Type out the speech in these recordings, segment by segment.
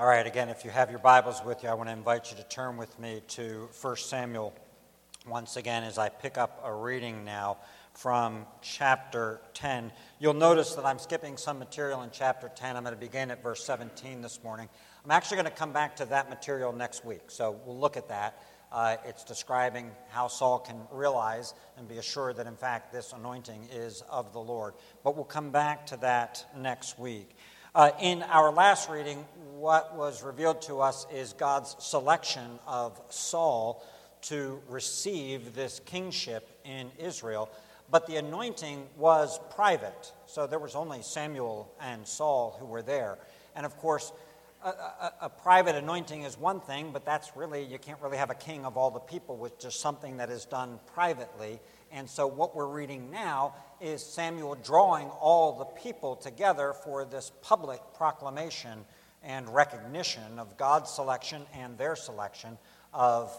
All right, again, if you have your Bibles with you, I want to invite you to turn with me to 1 Samuel once again as I pick up a reading now from chapter 10. You'll notice that I'm skipping some material in chapter 10. I'm going to begin at verse 17 this morning. I'm actually going to come back to that material next week, so we'll look at that. Uh, it's describing how Saul can realize and be assured that, in fact, this anointing is of the Lord. But we'll come back to that next week. Uh, in our last reading, what was revealed to us is God's selection of Saul to receive this kingship in Israel. But the anointing was private, so there was only Samuel and Saul who were there. And of course, a, a, a, private anointing is one thing, but that's really, you can't really have a king of all the people with just something that is done privately. And so, what we're reading now is Samuel drawing all the people together for this public proclamation and recognition of God's selection and their selection of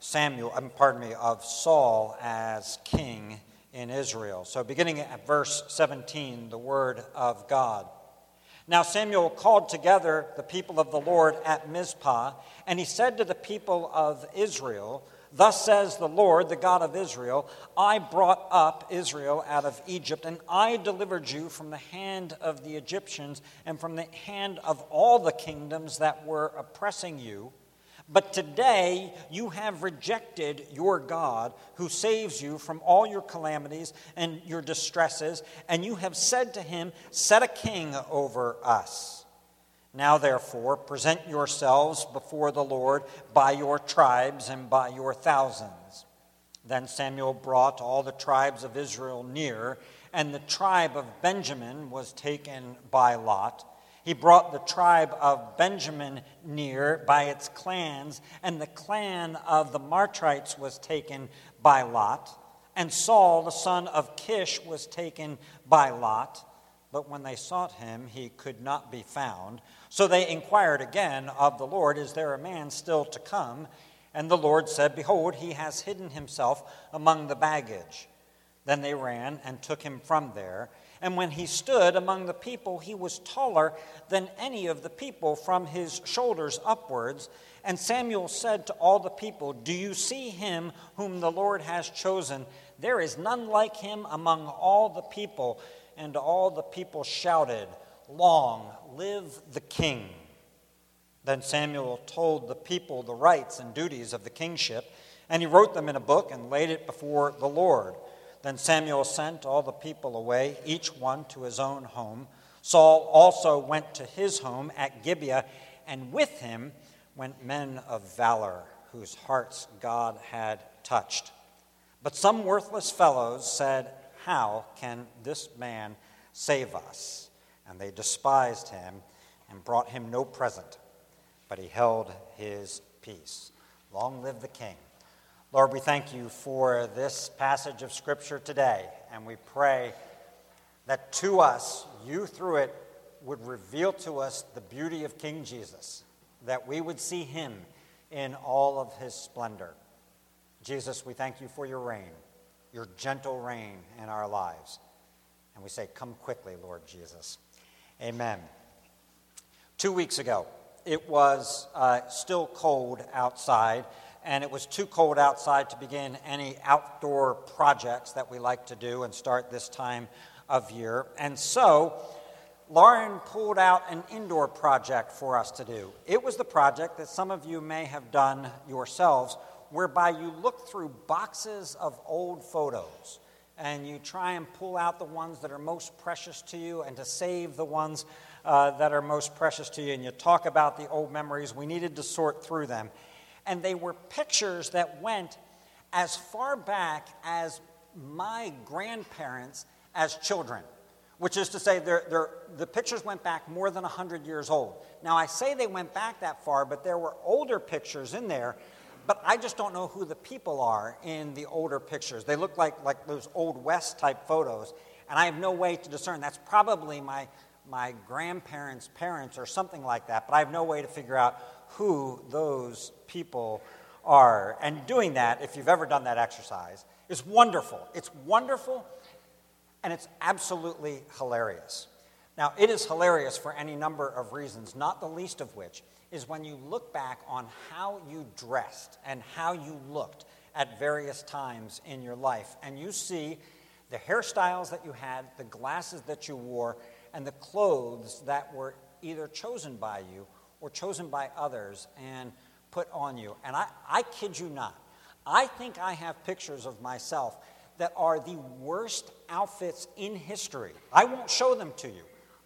Samuel, um, pardon me, of Saul as king in Israel. So, beginning at verse 17, the word of God. Now Samuel called together the people of the Lord at Mizpah, and he said to the people of Israel, Thus says the Lord, the God of Israel I brought up Israel out of Egypt, and I delivered you from the hand of the Egyptians and from the hand of all the kingdoms that were oppressing you. But today you have rejected your God who saves you from all your calamities and your distresses, and you have said to him, Set a king over us. Now, therefore, present yourselves before the Lord by your tribes and by your thousands. Then Samuel brought all the tribes of Israel near, and the tribe of Benjamin was taken by Lot. He brought the tribe of Benjamin near by its clans, and the clan of the Matrites was taken by Lot. And Saul, the son of Kish, was taken by Lot. But when they sought him, he could not be found. So they inquired again of the Lord, Is there a man still to come? And the Lord said, Behold, he has hidden himself among the baggage. Then they ran and took him from there. And when he stood among the people, he was taller than any of the people from his shoulders upwards. And Samuel said to all the people, Do you see him whom the Lord has chosen? There is none like him among all the people. And all the people shouted, Long live the king. Then Samuel told the people the rights and duties of the kingship, and he wrote them in a book and laid it before the Lord. Then Samuel sent all the people away, each one to his own home. Saul also went to his home at Gibeah, and with him went men of valor, whose hearts God had touched. But some worthless fellows said, How can this man save us? And they despised him and brought him no present, but he held his peace. Long live the king. Lord, we thank you for this passage of Scripture today, and we pray that to us, you through it would reveal to us the beauty of King Jesus, that we would see him in all of his splendor. Jesus, we thank you for your reign, your gentle reign in our lives. And we say, Come quickly, Lord Jesus. Amen. Two weeks ago, it was uh, still cold outside and it was too cold outside to begin any outdoor projects that we like to do and start this time of year. And so, Lauren pulled out an indoor project for us to do. It was the project that some of you may have done yourselves, whereby you look through boxes of old photos and you try and pull out the ones that are most precious to you and to save the ones uh, that are most precious to you. And you talk about the old memories. We needed to sort through them and they were pictures that went as far back as my grandparents as children, which is to say, they're, they're, the pictures went back more than 100 years old. Now, I say they went back that far, but there were older pictures in there, but I just don't know who the people are in the older pictures. They look like, like those Old West type photos, and I have no way to discern. That's probably my, my grandparents' parents or something like that, but I have no way to figure out who those people are. And doing that, if you've ever done that exercise, is wonderful. It's wonderful and it's absolutely hilarious Now, it is hilarious for any number of reasons, not the least of which is when you look back on how you dressed and how you looked at various times in your life, and you see the hairstyles that you had, the glasses that you wore, and the clothes that were either chosen by you or chosen by others and put on you. And I, I kid you not, I think I have pictures of myself that are the worst outfits in history. I won't show them to you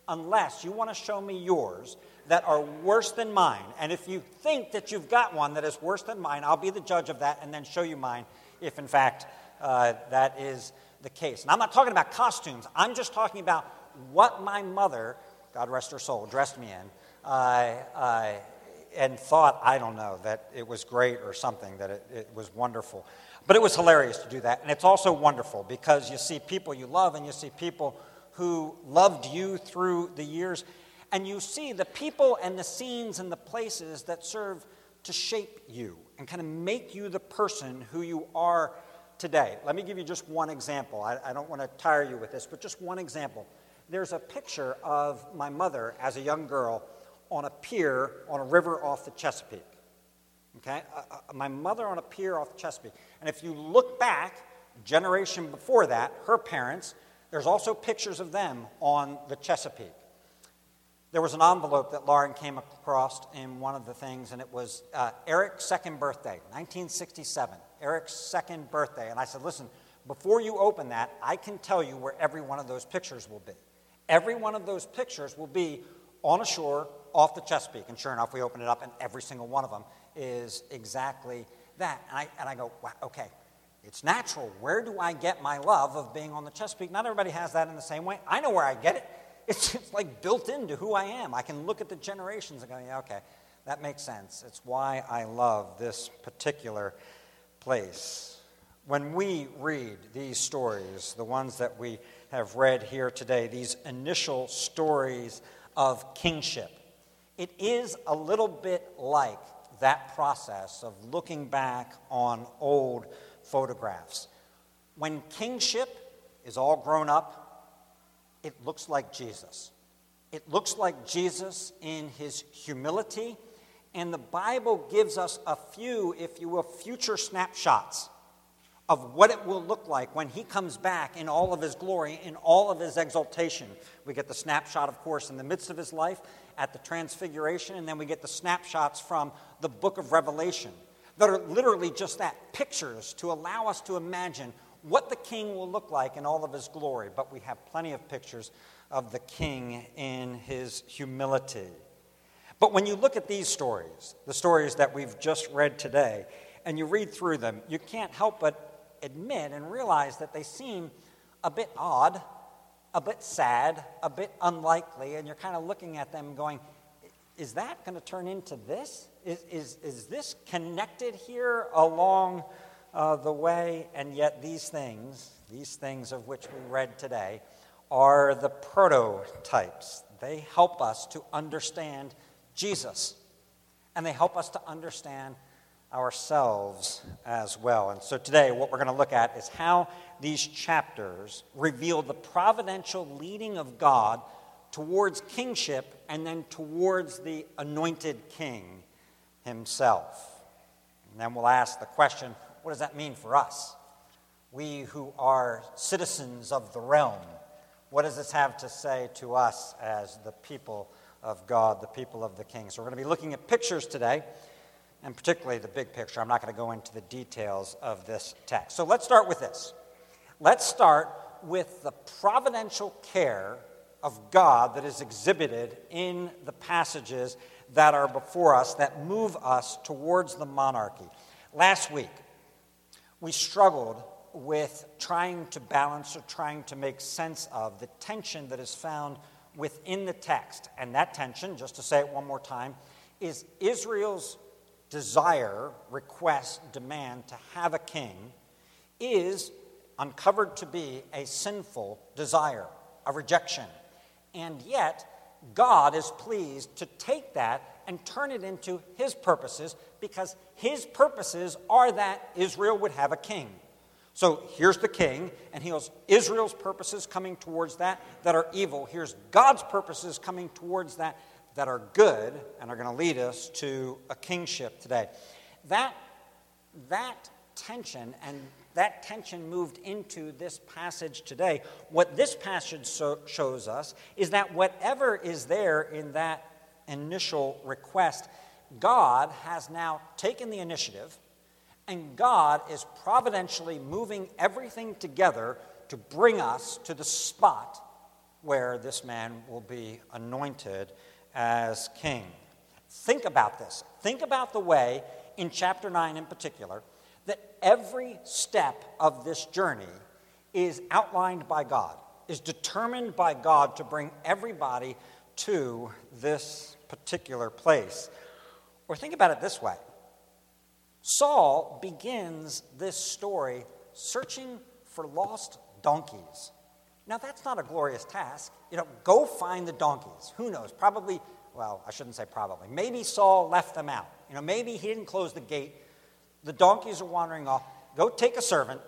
unless you want to show me yours that are worse than mine. And if you think that you've got one that is worse than mine, I'll be the judge of that and then show you mine if, in fact, uh, that is the case. And I'm not talking about costumes, I'm just talking about what my mother, God rest her soul, dressed me in. Uh, uh, and thought, I don't know, that it was great or something, that it, it was wonderful. But it was hilarious to do that. And it's also wonderful because you see people you love and you see people who loved you through the years. And you see the people and the scenes and the places that serve to shape you and kind of make you the person who you are today. Let me give you just one example. I, I don't want to tire you with this, but just one example. There's a picture of my mother as a young girl on a pier on a river off the Chesapeake. Okay? Uh, uh, my mother on a pier off the Chesapeake. And if you look back, generation before that, her parents, there's also pictures of them on the Chesapeake. There was an envelope that Lauren came across in one of the things, and it was uh, Eric's second birthday, 1967. Eric's second birthday. And I said, listen, before you open that, I can tell you where every one of those pictures will be. Every one of those pictures will be on a shore off the Chesapeake. And sure enough, we open it up, and every single one of them is exactly that. And I, and I go, wow, okay, it's natural. Where do I get my love of being on the Chesapeake? Not everybody has that in the same way. I know where I get it. It's just like built into who I am. I can look at the generations and go, yeah, okay, that makes sense. It's why I love this particular place. When we read these stories, the ones that we have read here today, these initial stories of kingship, it is a little bit like that process of looking back on old photographs. When kingship is all grown up, it looks like Jesus. It looks like Jesus in his humility, and the Bible gives us a few, if you will, future snapshots of what it will look like when he comes back in all of his glory, in all of his exaltation. We get the snapshot, of course, in the midst of his life at the transfiguration, and then we get the snapshots from the book of Revelation that are literally just that pictures to allow us to imagine what the king will look like in all of his glory. But we have plenty of pictures of the king in his humility. But when you look at these stories, the stories that we've just read today, and you read through them, you can't help but admit and realize that they seem a bit odd, a bit sad, a bit unlikely, and you're kind of looking at them going, is that going to turn into this? Is, is, is this connected here along uh, the way? And yet, these things, these things of which we read today, are the prototypes. They help us to understand Jesus, and they help us to understand ourselves as well. And so today, what we're going to look at is how these chapters reveal the providential leading of God towards kingship and then towards the anointed king himself. And then we'll ask the question what does that mean for us? We who are citizens of the realm, what does this have to say to us as the people of God, the people of the king? So we're going to be looking at pictures today and particularly the big picture. I'm not going to go into the details of this text. So let's start with this. Let's start with the providential care of God that is exhibited in the passages that are before us that move us towards the monarchy. Last week, we struggled with trying to balance or trying to make sense of the tension that is found within the text. And that tension, just to say it one more time, is Israel's desire, request, demand to have a king is uncovered to be a sinful desire, a rejection. And yet, God is pleased to take that and turn it into his purposes because his purposes are that Israel would have a king. So here's the king, and here's Israel's purposes coming towards that that are evil. Here's God's purposes coming towards that that are good and are going to lead us to a kingship today. That, that tension and that tension moved into this passage today. What this passage so shows us is that whatever is there in that initial request, God has now taken the initiative and God is providentially moving everything together to bring us to the spot where this man will be anointed as king. Think about this. Think about the way, in chapter 9 in particular, that every step of this journey is outlined by God, is determined by God to bring everybody to this particular place. Or think about it this way Saul begins this story searching for lost donkeys. Now, that's not a glorious task. You know, go find the donkeys. Who knows? Probably, well, I shouldn't say probably. Maybe Saul left them out. You know, maybe he didn't close the gate. The donkeys are wandering off. Go take a servant,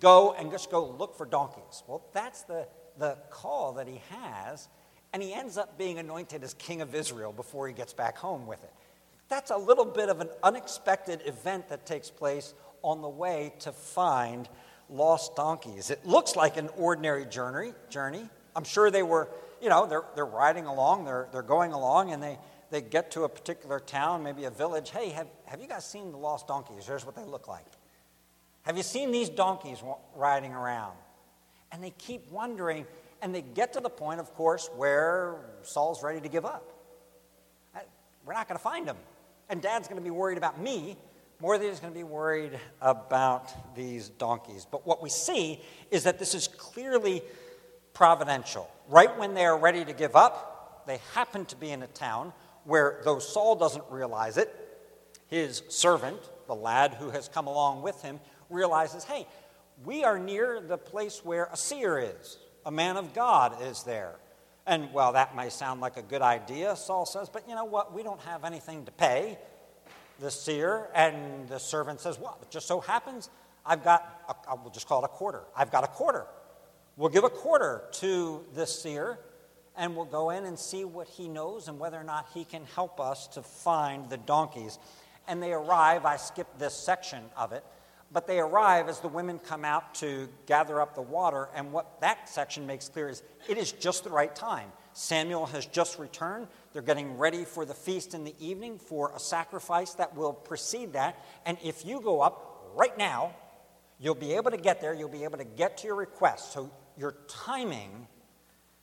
go and just go look for donkeys. Well, that's the, the call that he has, and he ends up being anointed as king of Israel before he gets back home with it. That's a little bit of an unexpected event that takes place on the way to find lost donkeys. It looks like an ordinary journey. journey. I'm sure they were, you know, they're, they're riding along, they're, they're going along, and they, they get to a particular town, maybe a village. Hey, have, have you guys seen the lost donkeys? Here's what they look like. Have you seen these donkeys riding around? And they keep wondering, and they get to the point, of course, where Saul's ready to give up. We're not going to find him. And dad's going to be worried about me more than he's going to be worried about these donkeys. But what we see is that this is clearly providential. Right when they are ready to give up, they happen to be in a town where, though Saul doesn't realize it, his servant, the lad who has come along with him, realizes hey, we are near the place where a seer is, a man of God is there. And well, that may sound like a good idea, Saul says, but you know what? We don't have anything to pay the seer. And the servant says, Well, it just so happens I've got, a, we'll just call it a quarter. I've got a quarter. We'll give a quarter to this seer, and we'll go in and see what he knows and whether or not he can help us to find the donkeys. And they arrive, I skipped this section of it, but they arrive as the women come out to gather up the water. And what that section makes clear is it is just the right time. Samuel has just returned. They're getting ready for the feast in the evening for a sacrifice that will precede that. And if you go up right now, you'll be able to get there. You'll be able to get to your request. So your timing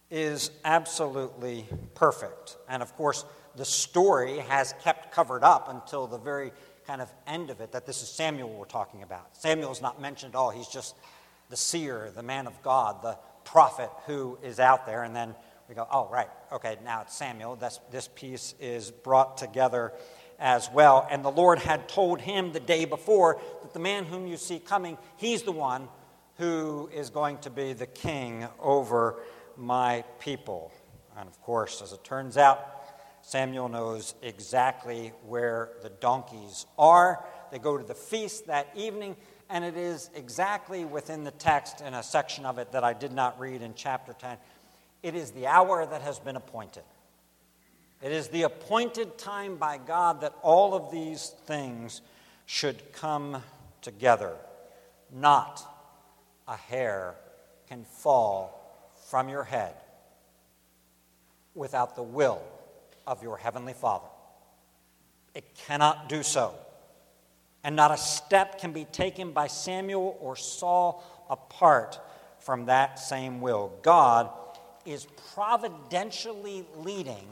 is absolutely perfect. And of course, the story has kept covered up until the very kind of end of it that this is Samuel we're talking about. Samuel is not mentioned at all. He's just the seer, the man of God, the prophet who is out there. And then we go, oh, right, okay, now it's Samuel. That's, this piece is brought together as well. And the Lord had told him the day before that the man whom you see coming, he's the one who is going to be the king over my people. And of course, as it turns out, Samuel knows exactly where the donkeys are. They go to the feast that evening, and it is exactly within the text in a section of it that I did not read in chapter 10. It is the hour that has been appointed. It is the appointed time by God that all of these things should come together. Not a hair can fall from your head without the will of your heavenly Father. It cannot do so. And not a step can be taken by Samuel or Saul apart from that same will. God is providentially leading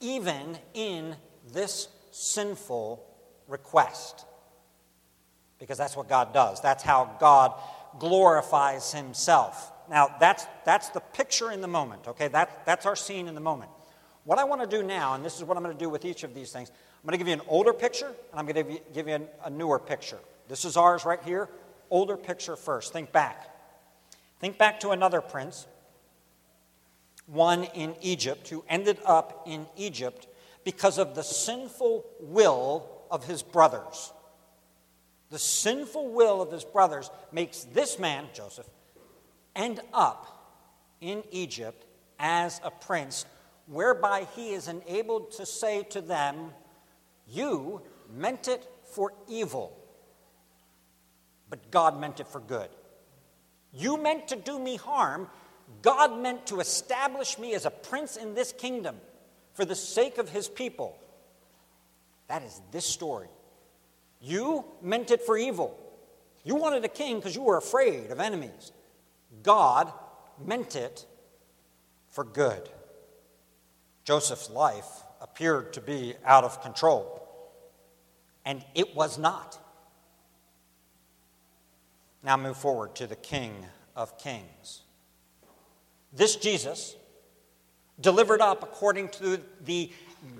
even in this sinful request. Because that's what God does. That's how God glorifies himself. Now, that's, that's the picture in the moment, okay? That, that's our scene in the moment. What I want to do now, and this is what I'm going to do with each of these things, I'm going to give you an older picture, and I'm going to give you a newer picture. This is ours right here. Older picture first. Think back. Think back to another prince, one in Egypt, who ended up in Egypt because of the sinful will of his brothers. the sinful will of his brothers makes this man, Joseph, end up in Egypt as a prince, whereby he is enabled to say to them, You meant it for evil, but God meant it for good. You meant to do me harm, God meant to establish me as a prince in this kingdom for the sake of his people. That is this story. You meant it for evil. You wanted a king because you were afraid of enemies. God meant it for good. Joseph's life appeared to be out of control, and it was not. Now move forward to the King of Kings. This Jesus, delivered up according to the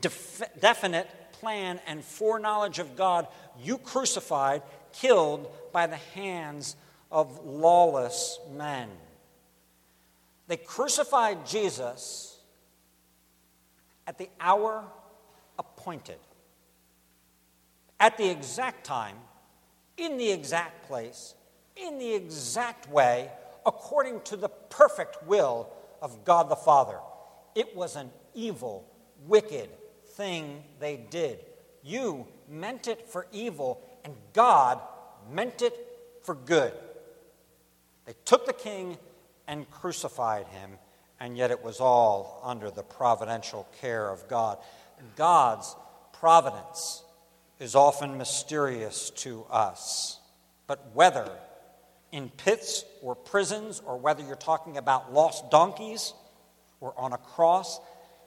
def- definite plan and foreknowledge of God, you crucified, killed by the hands of lawless men. They crucified Jesus at the hour appointed, at the exact time, in the exact place, in the exact way, according to the perfect will of God the Father. It was an evil, wicked thing they did. You meant it for evil, and God meant it for good. They took the king and crucified him, and yet it was all under the providential care of God. God's providence is often mysterious to us, but whether in pits or prisons, or whether you're talking about lost donkeys or on a cross,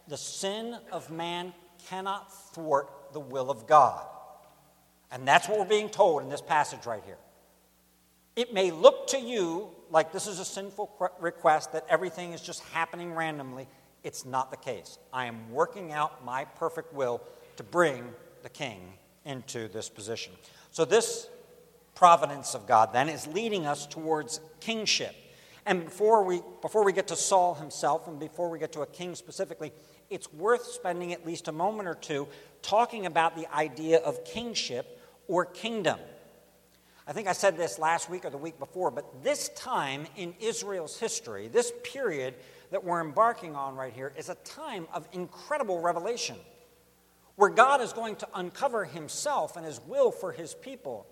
the sin of man cannot thwart the will of God. And that's what we're being told in this passage right here. It may look to you like this is a sinful request, that everything is just happening randomly. It's not the case. I am working out my perfect will to bring the king into this position. So, this providence of God then is leading us towards kingship. And before we, before we get to Saul himself and before we get to a king specifically, it's worth spending at least a moment or two talking about the idea of kingship or kingdom. I think I said this last week or the week before, but this time in Israel's history, this period that we're embarking on right here, is a time of incredible revelation where God is going to uncover himself and his will for his people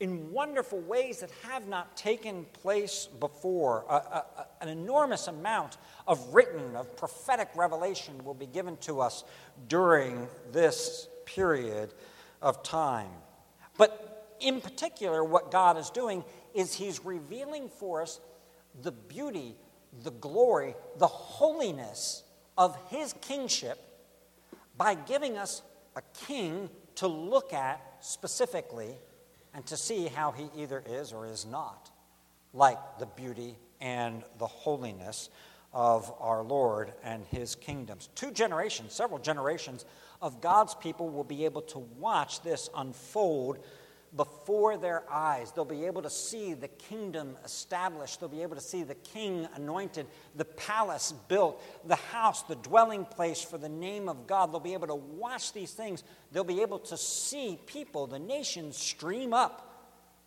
in wonderful ways that have not taken place before. A, a, an enormous amount of written, of prophetic revelation will be given to us during this period of time. But in particular, what God is doing is He's revealing for us the beauty, the glory, the holiness of His kingship by giving us a king to look at specifically and to see how he either is or is not like the beauty and the holiness of our Lord and his kingdoms. Two generations, several generations of God's people will be able to watch this unfold before their eyes. They'll be able to see the kingdom established. They'll be able to see the king anointed, the palace built, the house, the dwelling place for the name of God. They'll be able to watch these things. They'll be able to see people, the nations, stream up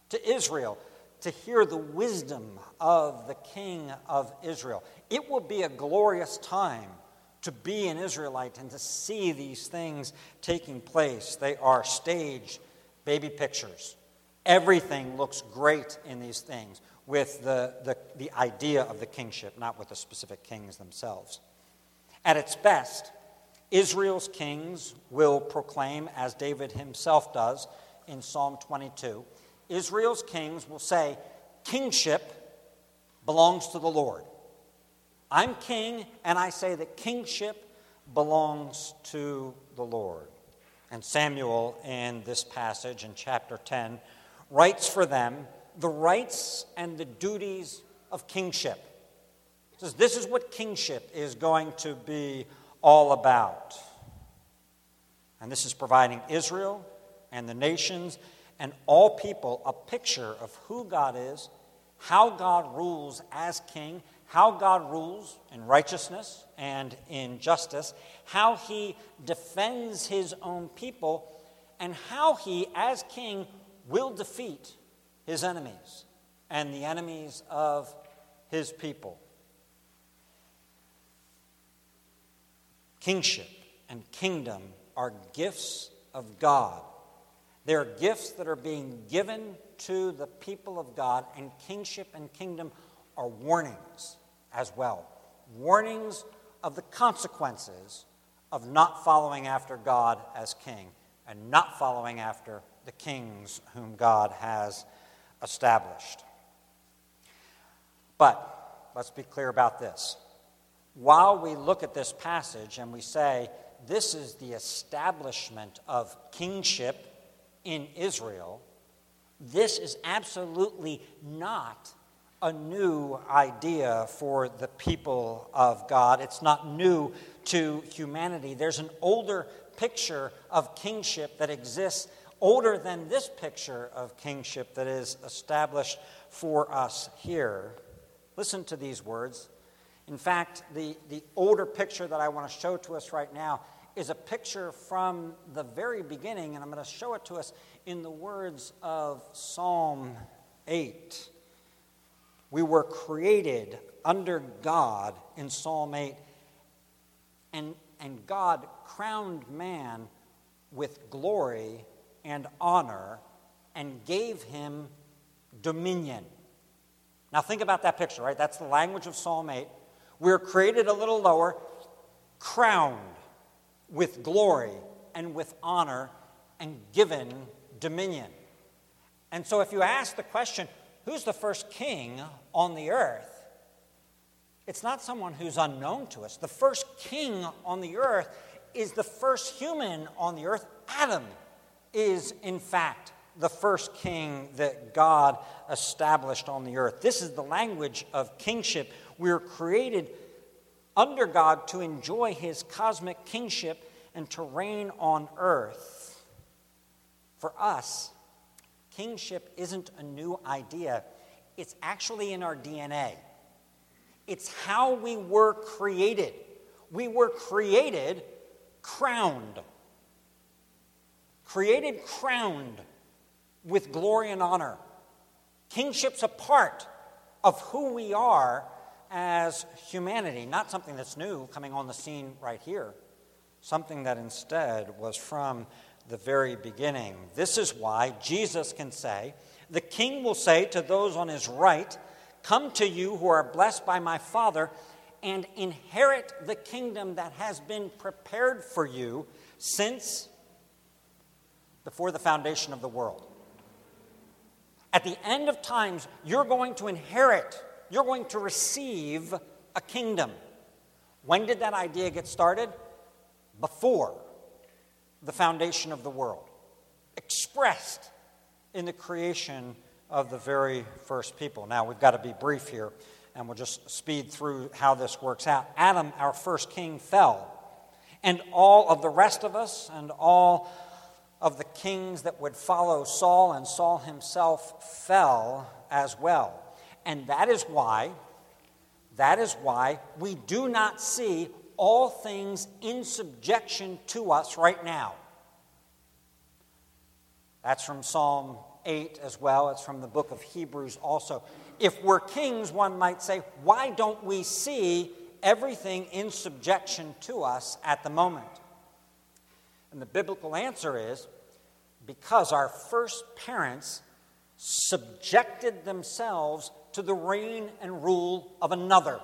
to Israel to hear the wisdom of the king of Israel. It will be a glorious time to be an Israelite and to see these things taking place. They are staged baby pictures. Everything looks great in these things with the, the, the idea of the kingship, not with the specific kings themselves. At its best, Israel's kings will proclaim, as David himself does in Psalm 22, Israel's kings will say, Kingship belongs to the Lord. I'm king, and I say that kingship belongs to the Lord. And Samuel, in this passage in chapter 10, writes for them the rights and the duties of kingship. He says, This is what kingship is going to be all about. And this is providing Israel and the nations and all people a picture of who God is, how God rules as king, how God rules in righteousness and in justice, how he defends his own people, and how he, as king, will defeat his enemies and the enemies of his people. Kingship and kingdom are gifts of God. They are gifts that are being given to the people of God, and kingship and kingdom are warnings as well. Warnings of the consequences of not following after God as king and not following after the kings whom God has established. But let's be clear about this. While we look at this passage and we say, this is the establishment of kingship in Israel, this is absolutely not a new idea for the people of God. It's not new to humanity. There's an older picture of kingship that exists, older than this picture of kingship that is established for us here. Listen to these words. In fact, the, the older picture that I want to show to us right now is a picture from the very beginning, and I'm going to show it to us in the words of Psalm 8. We were created under God in Psalm 8, and, and God crowned man with glory and honor and gave him dominion. Now, think about that picture, right? That's the language of Psalm 8. We're created a little lower, crowned with glory and with honor, and given dominion. And so, if you ask the question, who's the first king on the earth? It's not someone who's unknown to us. The first king on the earth is the first human on the earth. Adam is, in fact, the first king that God established on the earth. This is the language of kingship. We're created under God to enjoy his cosmic kingship and to reign on earth. For us, kingship isn't a new idea, it's actually in our DNA. It's how we were created. We were created crowned. Created crowned with glory and honor. Kingship's a part of who we are as humanity, not something that's new coming on the scene right here, something that instead was from the very beginning. This is why Jesus can say, The king will say to those on his right, Come to you who are blessed by my Father, and inherit the kingdom that has been prepared for you since before the foundation of the world. At the end of times, you're going to inherit, you're going to receive a kingdom. When did that idea get started? Before the foundation of the world, expressed in the creation of the very first people. Now, we've got to be brief here, and we'll just speed through how this works out. Adam, our first king, fell, and all of the rest of us and all of the kings that would follow Saul, and Saul himself fell as well. And that is why, that is why we do not see all things in subjection to us right now. That's from Psalm 8 as well. It's from the book of Hebrews also. If we're kings, one might say, why don't we see everything in subjection to us at the moment? And the biblical answer is because our first parents subjected themselves to the reign and rule of another.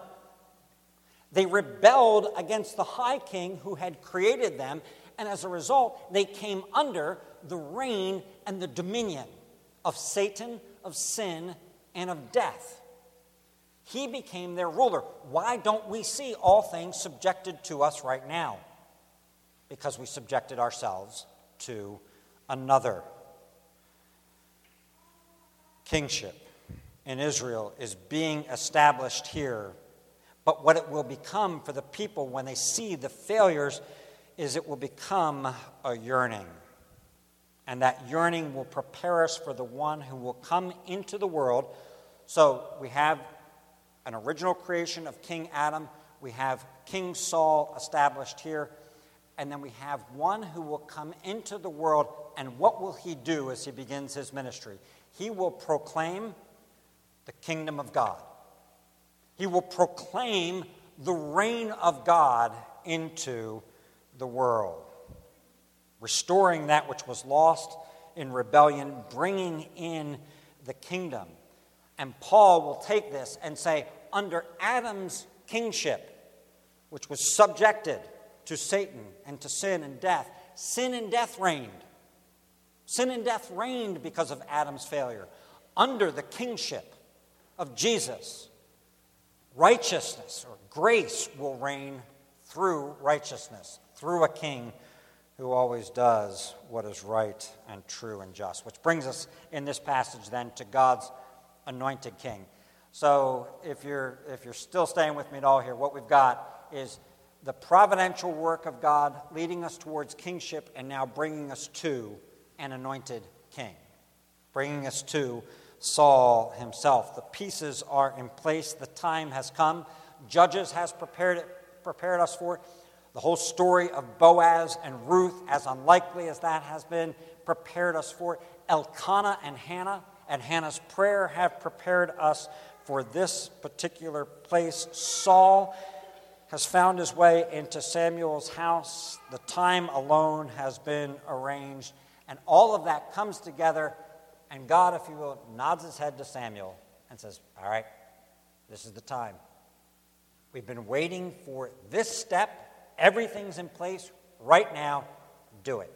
They rebelled against the high king who had created them, and as a result, they came under the reign and the dominion of Satan, of sin, and of death. He became their ruler. Why don't we see all things subjected to us right now? Because we subjected ourselves to another. Kingship in Israel is being established here. But what it will become for the people when they see the failures is it will become a yearning. And that yearning will prepare us for the one who will come into the world. So we have an original creation of King Adam, we have King Saul established here, and then we have one who will come into the world, and what will he do as he begins his ministry? He will proclaim the kingdom of God. He will proclaim the reign of God into the world, restoring that which was lost in rebellion, bringing in the kingdom. And Paul will take this and say, under Adam's kingship, which was subjected to Satan and to sin and death, sin and death reigned. Sin and death reigned because of Adam's failure. Under the kingship of Jesus, righteousness or grace will reign through righteousness, through a king who always does what is right and true and just. Which brings us in this passage then to God's anointed king. So if you're, if you're still staying with me at all here, what we've got is the providential work of God leading us towards kingship and now bringing us to an anointed king, bringing us to Saul himself. The pieces are in place, the time has come. Judges has prepared, it, prepared us for it. The whole story of Boaz and Ruth, as unlikely as that has been, prepared us for it. Elkanah and Hannah and Hannah's prayer have prepared us for this particular place. Saul has found his way into Samuel's house. The time alone has been arranged. And all of that comes together. And God, if you will, nods his head to Samuel and says, All right, this is the time. We've been waiting for this step. Everything's in place right now. Do it.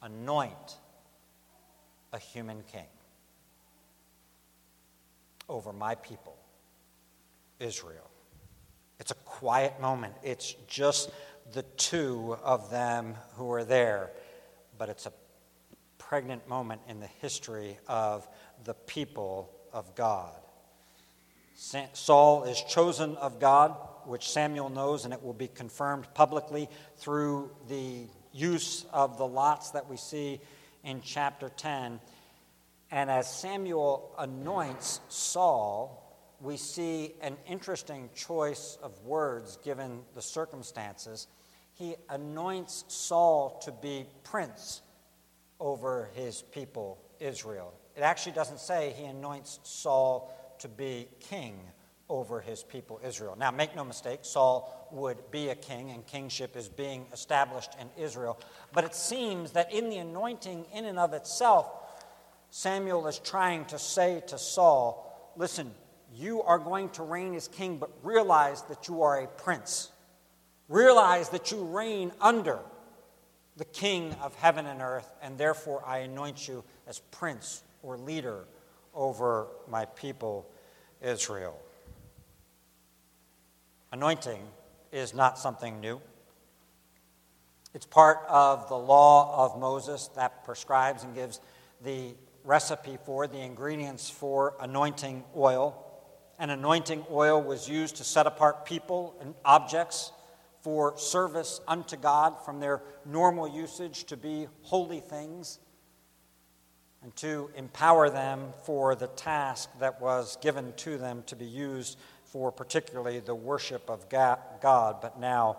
Anoint a human king over my people, Israel. It's a quiet moment. It's just the two of them who are there, but it's a pregnant moment in the history of the people of God. Saul is chosen of God, which Samuel knows, and it will be confirmed publicly through the use of the lots that we see in chapter 10. And as Samuel anoints Saul, we see an interesting choice of words given the circumstances. He anoints Saul to be prince over his people, Israel. It actually doesn't say he anoints Saul to be king over his people, Israel. Now, make no mistake, Saul would be a king, and kingship is being established in Israel. But it seems that in the anointing, in and of itself, Samuel is trying to say to Saul, listen, you are going to reign as king, but realize that you are a prince. Realize that you reign under the king of heaven and earth, and therefore I anoint you as prince or leader over my people, Israel. Anointing is not something new. It's part of the law of Moses that prescribes and gives the recipe for, the ingredients for anointing oil. And anointing oil was used to set apart people and objects for service unto God from their normal usage to be holy things and to empower them for the task that was given to them to be used for particularly the worship of God. But now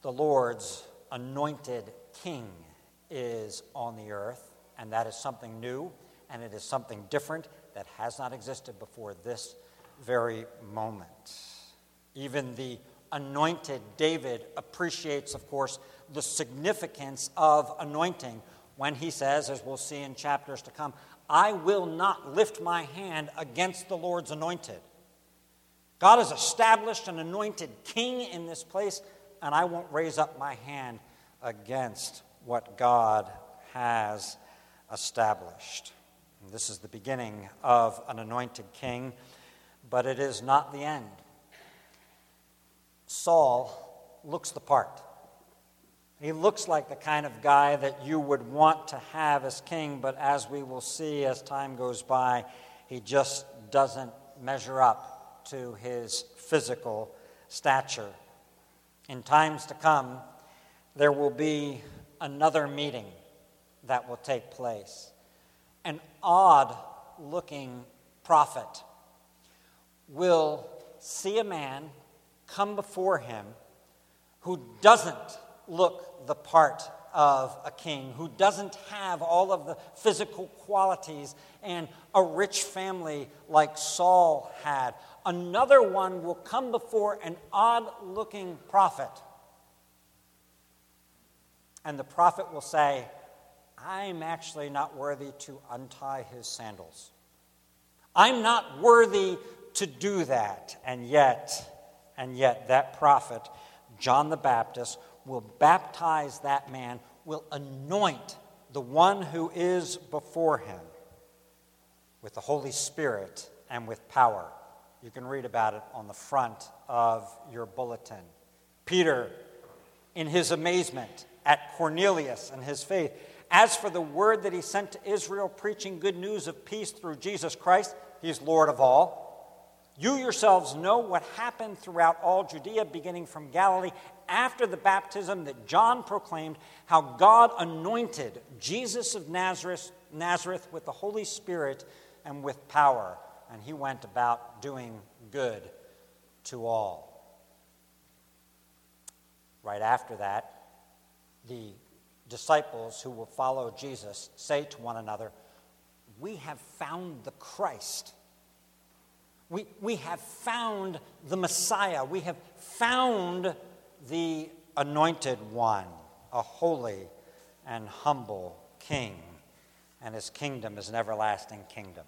the Lord's anointed king is on the earth, and that is something new, and it is something different that has not existed before this very moment. Even the anointed David appreciates, of course, the significance of anointing when he says, as we'll see in chapters to come, I will not lift my hand against the Lord's anointed. God has established an anointed king in this place, and I won't raise up my hand against what God has established. And this is the beginning of an anointed king but it is not the end. Saul looks the part. He looks like the kind of guy that you would want to have as king, but as we will see as time goes by, he just doesn't measure up to his physical stature. In times to come, there will be another meeting that will take place. An odd looking prophet will see a man come before him who doesn't look the part of a king, who doesn't have all of the physical qualities and a rich family like Saul had. Another one will come before an odd looking prophet. And the prophet will say, I'm actually not worthy to untie his sandals. I'm not worthy to do that. And yet, and yet, that prophet, John the Baptist, will baptize that man, will anoint the one who is before him with the Holy Spirit and with power. You can read about it on the front of your bulletin. Peter, in his amazement at Cornelius and his faith, as for the word that he sent to Israel, preaching good news of peace through Jesus Christ, he's Lord of all. You yourselves know what happened throughout all Judea, beginning from Galilee, after the baptism that John proclaimed, how God anointed Jesus of Nazareth, Nazareth with the Holy Spirit and with power. And he went about doing good to all. Right after that, the disciples who will follow Jesus say to one another, We have found the Christ. We, we have found the Messiah. We have found the anointed one, a holy and humble king, and his kingdom is an everlasting kingdom.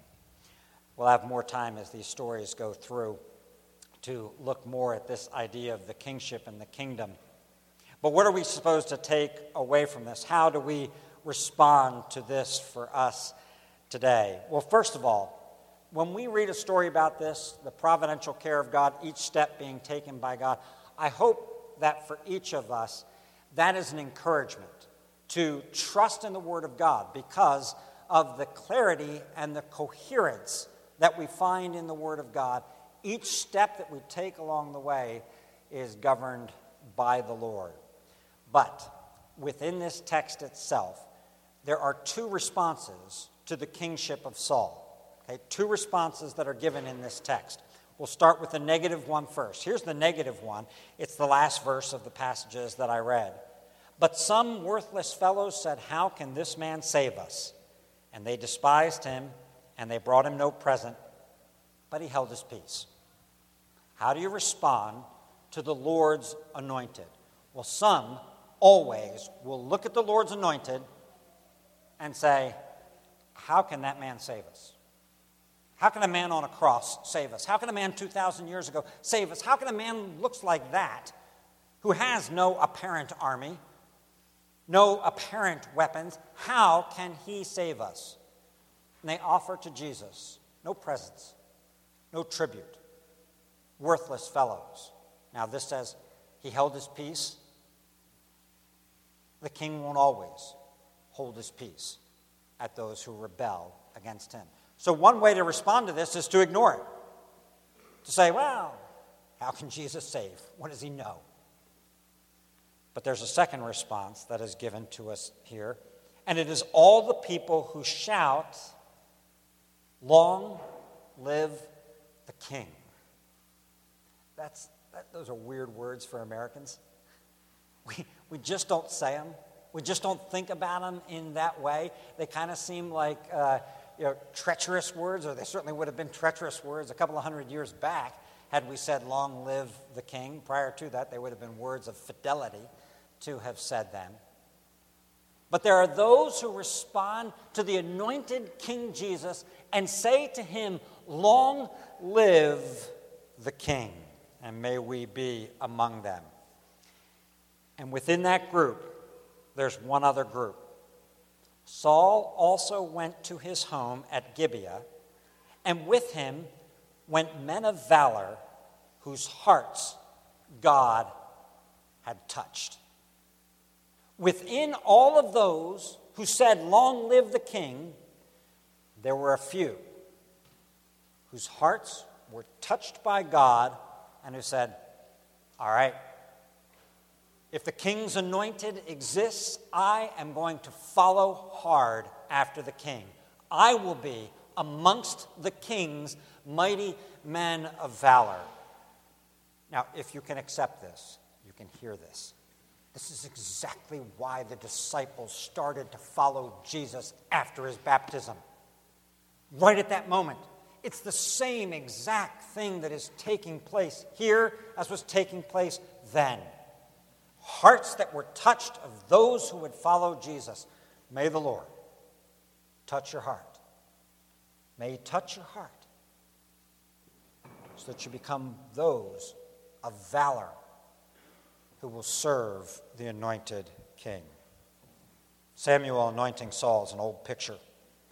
We'll have more time as these stories go through to look more at this idea of the kingship and the kingdom. But what are we supposed to take away from this? How do we respond to this for us today? Well, first of all, when we read a story about this, the providential care of God, each step being taken by God, I hope that for each of us, that is an encouragement to trust in the Word of God because of the clarity and the coherence that we find in the Word of God. Each step that we take along the way is governed by the Lord. But within this text itself, there are two responses to the kingship of Saul. Okay, two responses that are given in this text. We'll start with the negative one first. Here's the negative one. It's the last verse of the passages that I read. But some worthless fellows said, How can this man save us? And they despised him, and they brought him no present, but he held his peace. How do you respond to the Lord's anointed? Well, some always will look at the Lord's anointed and say, How can that man save us? How can a man on a cross save us? How can a man 2,000 years ago save us? How can a man looks like that, who has no apparent army, no apparent weapons, how can he save us? And they offer to Jesus no presents, no tribute, worthless fellows. Now, this says he held his peace the king won't always hold his peace at those who rebel against him. So, one way to respond to this is to ignore it. To say, well, how can Jesus save? What does he know? But there's a second response that is given to us here, and it is all the people who shout, Long live the king. That's, that, those are weird words for Americans. We, we just don't say them. We just don't think about them in that way. They kind of seem like uh, you know, treacherous words, or they certainly would have been treacherous words a couple of hundred years back had we said, Long live the king. Prior to that, they would have been words of fidelity to have said them. But there are those who respond to the anointed King Jesus and say to him, Long live the king, and may we be among them. And within that group, there's one other group. Saul also went to his home at Gibeah, and with him went men of valor whose hearts God had touched. Within all of those who said, Long live the king, there were a few whose hearts were touched by God and who said, All right, if the king's anointed exists, I am going to follow hard after the king. I will be amongst the king's mighty men of valor. Now, if you can accept this, you can hear this. This is exactly why the disciples started to follow Jesus after his baptism. Right at that moment. It's the same exact thing that is taking place here as was taking place then. Hearts that were touched of those who would follow Jesus. May the Lord touch your heart. May He touch your heart so that you become those of valor who will serve the anointed king. Samuel anointing Saul is an old picture.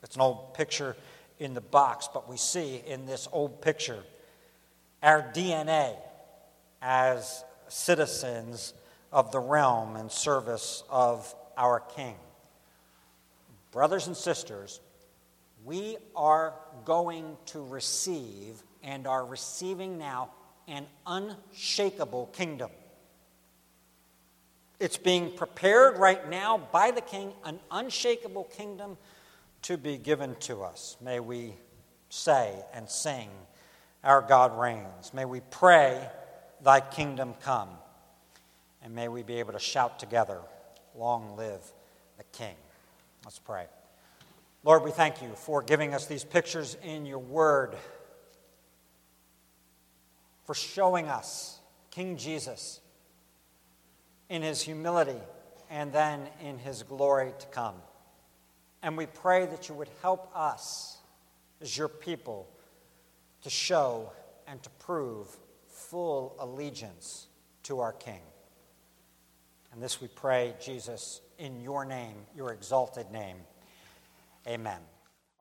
It's an old picture in the box, but we see in this old picture our DNA as citizens of the realm and service of our king. Brothers and sisters, we are going to receive and are receiving now an unshakable kingdom. It's being prepared right now by the king, an unshakable kingdom to be given to us. May we say and sing, Our God reigns. May we pray, Thy kingdom come. And may we be able to shout together, Long live the King. Let's pray. Lord, we thank you for giving us these pictures in your word, for showing us King Jesus in his humility and then in his glory to come. And we pray that you would help us as your people to show and to prove full allegiance to our King. And this we pray, Jesus, in your name, your exalted name. Amen.